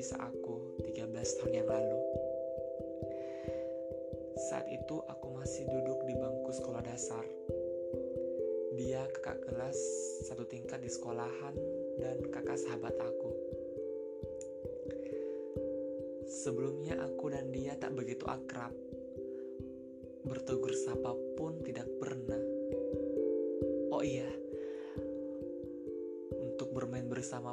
kisah aku 13 tahun yang lalu. Saat itu aku masih duduk di bangku sekolah dasar. Dia kakak kelas satu tingkat di sekolahan dan kakak sahabat aku. Sebelumnya aku dan dia tak begitu akrab. Bertegur sapa pun tidak pernah. Oh iya, untuk bermain bersama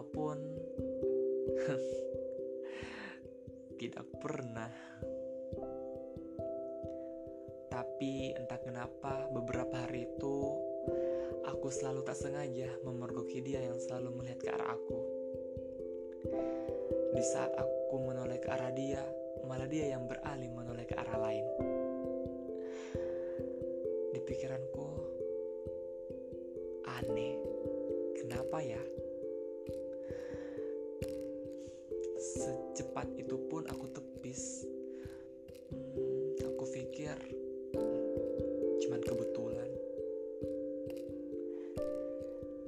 tidak pernah. Tapi entah kenapa beberapa hari itu aku selalu tak sengaja memergoki dia yang selalu melihat ke arah aku. Di saat aku menoleh ke arah dia, malah dia yang beralih menoleh ke arah lain. Di pikiranku, aneh, kenapa ya? Secepat itu pun aku tepis. Hmm, aku pikir cuman kebetulan.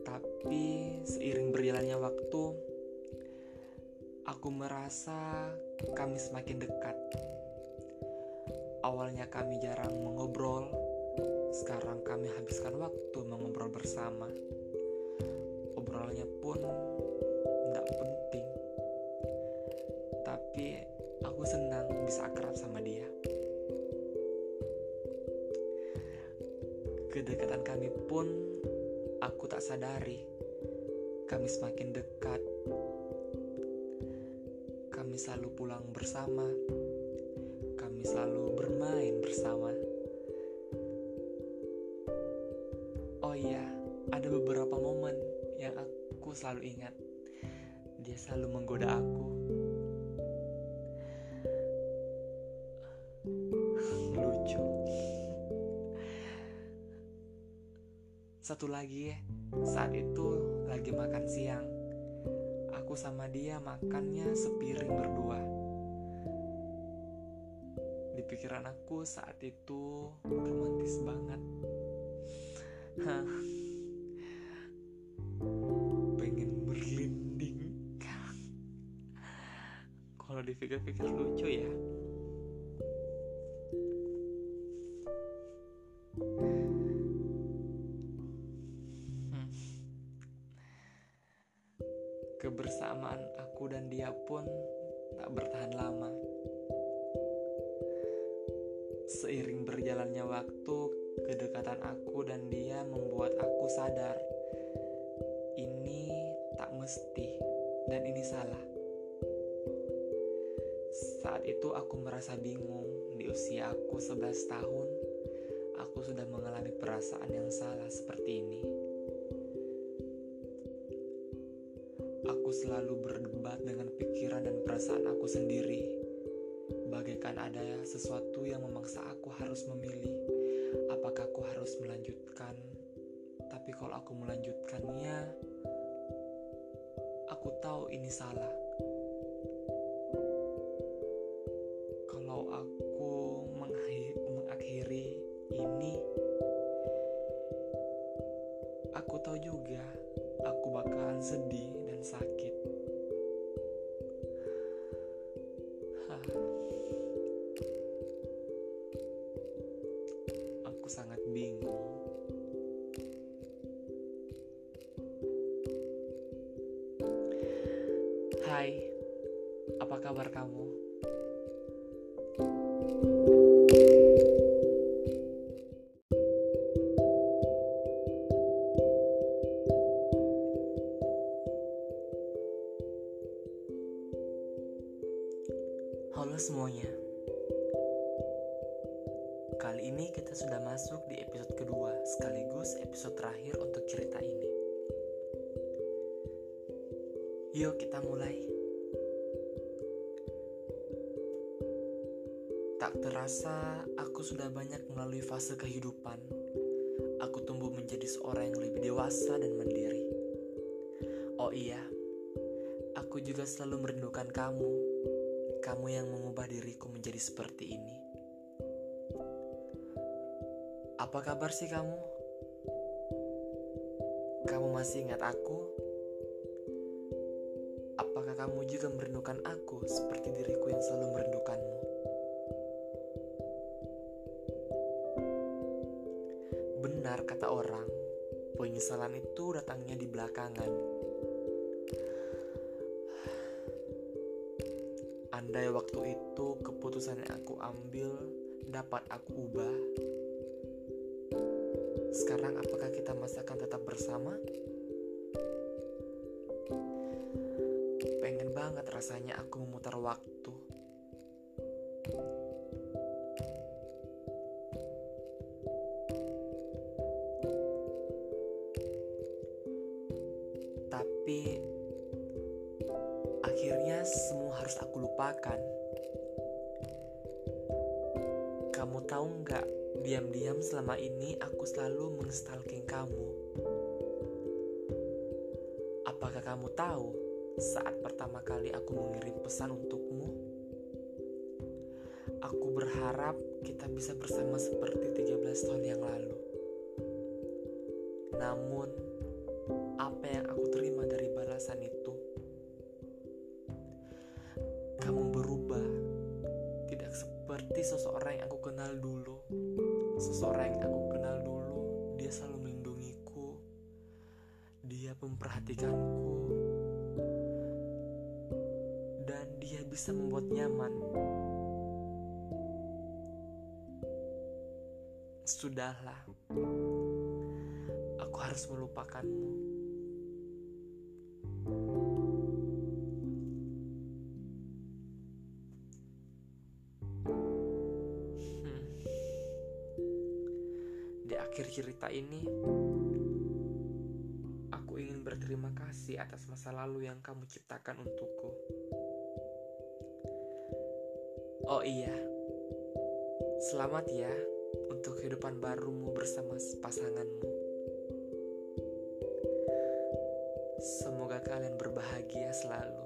Tapi seiring berjalannya waktu, aku merasa kami semakin dekat. Awalnya kami jarang mengobrol, sekarang kami habiskan waktu mengobrol bersama. Obrolnya pun tidak penting senang bisa akrab sama dia. Kedekatan kami pun aku tak sadari. Kami semakin dekat. Kami selalu pulang bersama. Kami selalu bermain bersama. Oh iya, ada beberapa momen yang aku selalu ingat. Dia selalu menggoda aku satu lagi ya. Saat itu lagi makan siang. Aku sama dia makannya sepiring berdua. Di pikiran aku saat itu romantis banget. Pengen berlinding kalau dipikir-pikir lucu ya pun tak bertahan lama. Seiring berjalannya waktu, kedekatan aku dan dia membuat aku sadar ini tak mesti dan ini salah. Saat itu aku merasa bingung di usia aku 11 tahun aku sudah mengalami perasaan yang salah seperti ini. Aku selalu berdebat dengan perasaan aku sendiri, bagaikan ada sesuatu yang memaksa aku harus memilih apakah aku harus melanjutkan. Tapi kalau aku melanjutkannya, aku tahu ini salah. Apa kabar kamu? Halo semuanya. Kali ini kita sudah masuk di episode kedua, sekaligus episode terakhir untuk cerita ini. Yuk kita mulai. Terasa, aku sudah banyak melalui fase kehidupan. Aku tumbuh menjadi seorang yang lebih dewasa dan mandiri. Oh iya, aku juga selalu merindukan kamu kamu yang mengubah diriku menjadi seperti ini. Apa kabar sih kamu? Kamu masih ingat aku? Apakah kamu juga merindukan aku seperti diriku yang selalu merindukanmu? Kata orang, penyesalan itu datangnya di belakangan. Andai waktu itu keputusan yang aku ambil dapat aku ubah, sekarang apakah kita masih akan tetap bersama? Pengen banget rasanya aku memutar waktu. Tapi akhirnya semua harus aku lupakan. Kamu tahu nggak, diam-diam selama ini aku selalu menstalking kamu. Apakah kamu tahu saat pertama kali aku mengirim pesan untukmu? Aku berharap kita bisa bersama seperti 13 tahun yang lalu. Namun, apa yang aku balasan itu? Kamu berubah, tidak seperti seseorang yang aku kenal dulu. Seseorang yang aku kenal dulu, dia selalu melindungiku, dia memperhatikanku, dan dia bisa membuat nyaman. Sudahlah, aku harus melupakanmu. Cerita ini, aku ingin berterima kasih atas masa lalu yang kamu ciptakan untukku. Oh iya, selamat ya untuk kehidupan barumu bersama pasanganmu. Semoga kalian berbahagia selalu.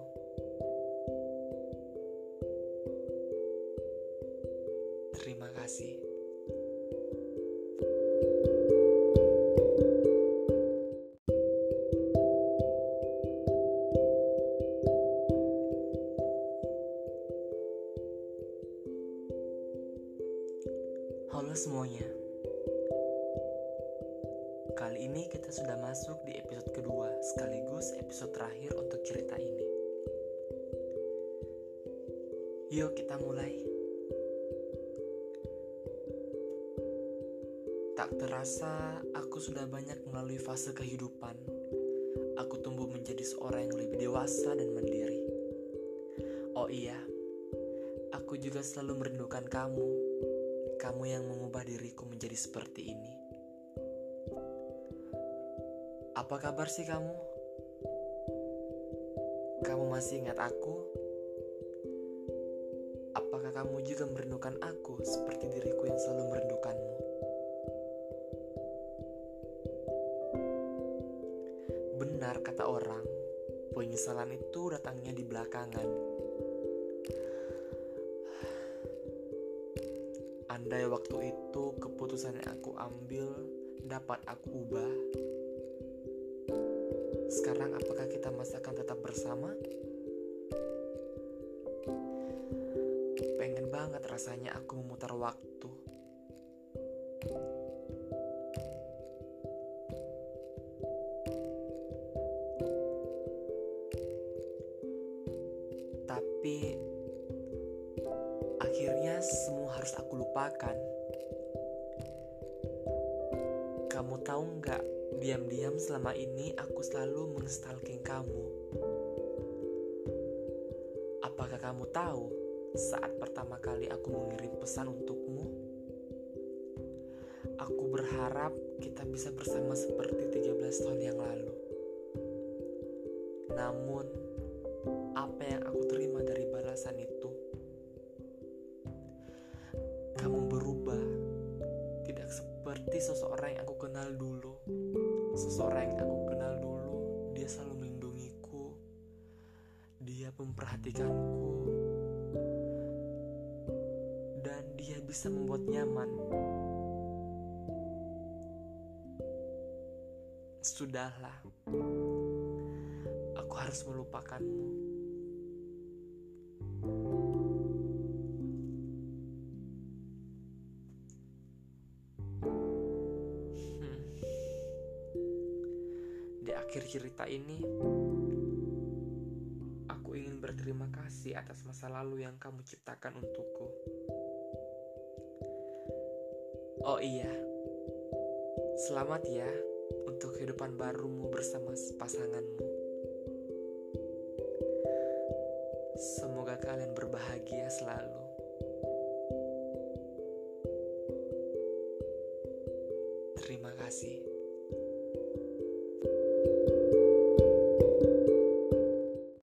Terima kasih. Di episode kedua sekaligus episode terakhir untuk cerita ini. Yuk kita mulai. Tak terasa aku sudah banyak melalui fase kehidupan. Aku tumbuh menjadi seorang yang lebih dewasa dan mandiri. Oh iya, aku juga selalu merindukan kamu. Kamu yang mengubah diriku menjadi seperti ini. Apa kabar sih kamu? Kamu masih ingat aku? Apakah kamu juga merindukan aku seperti diriku yang selalu merindukanmu? Benar kata orang, penyesalan itu datangnya di belakangan. Andai waktu itu keputusan yang aku ambil dapat aku ubah, sekarang apakah kita masih akan tetap bersama? Pengen banget rasanya aku memutar waktu. Tapi akhirnya semua harus aku lupakan. Kamu tahu nggak, diam-diam selama ini aku selalu menstalking kamu. Apakah kamu tahu saat pertama kali aku mengirim pesan untukmu? Aku berharap kita bisa bersama seperti 13 tahun yang lalu. Namun, Seseorang yang aku kenal dulu, dia selalu melindungiku, dia memperhatikanku, dan dia bisa membuat nyaman. Sudahlah, aku harus melupakanmu. Akhir cerita ini, aku ingin berterima kasih atas masa lalu yang kamu ciptakan untukku. Oh iya, selamat ya untuk kehidupan barumu bersama pasanganmu. Semoga kalian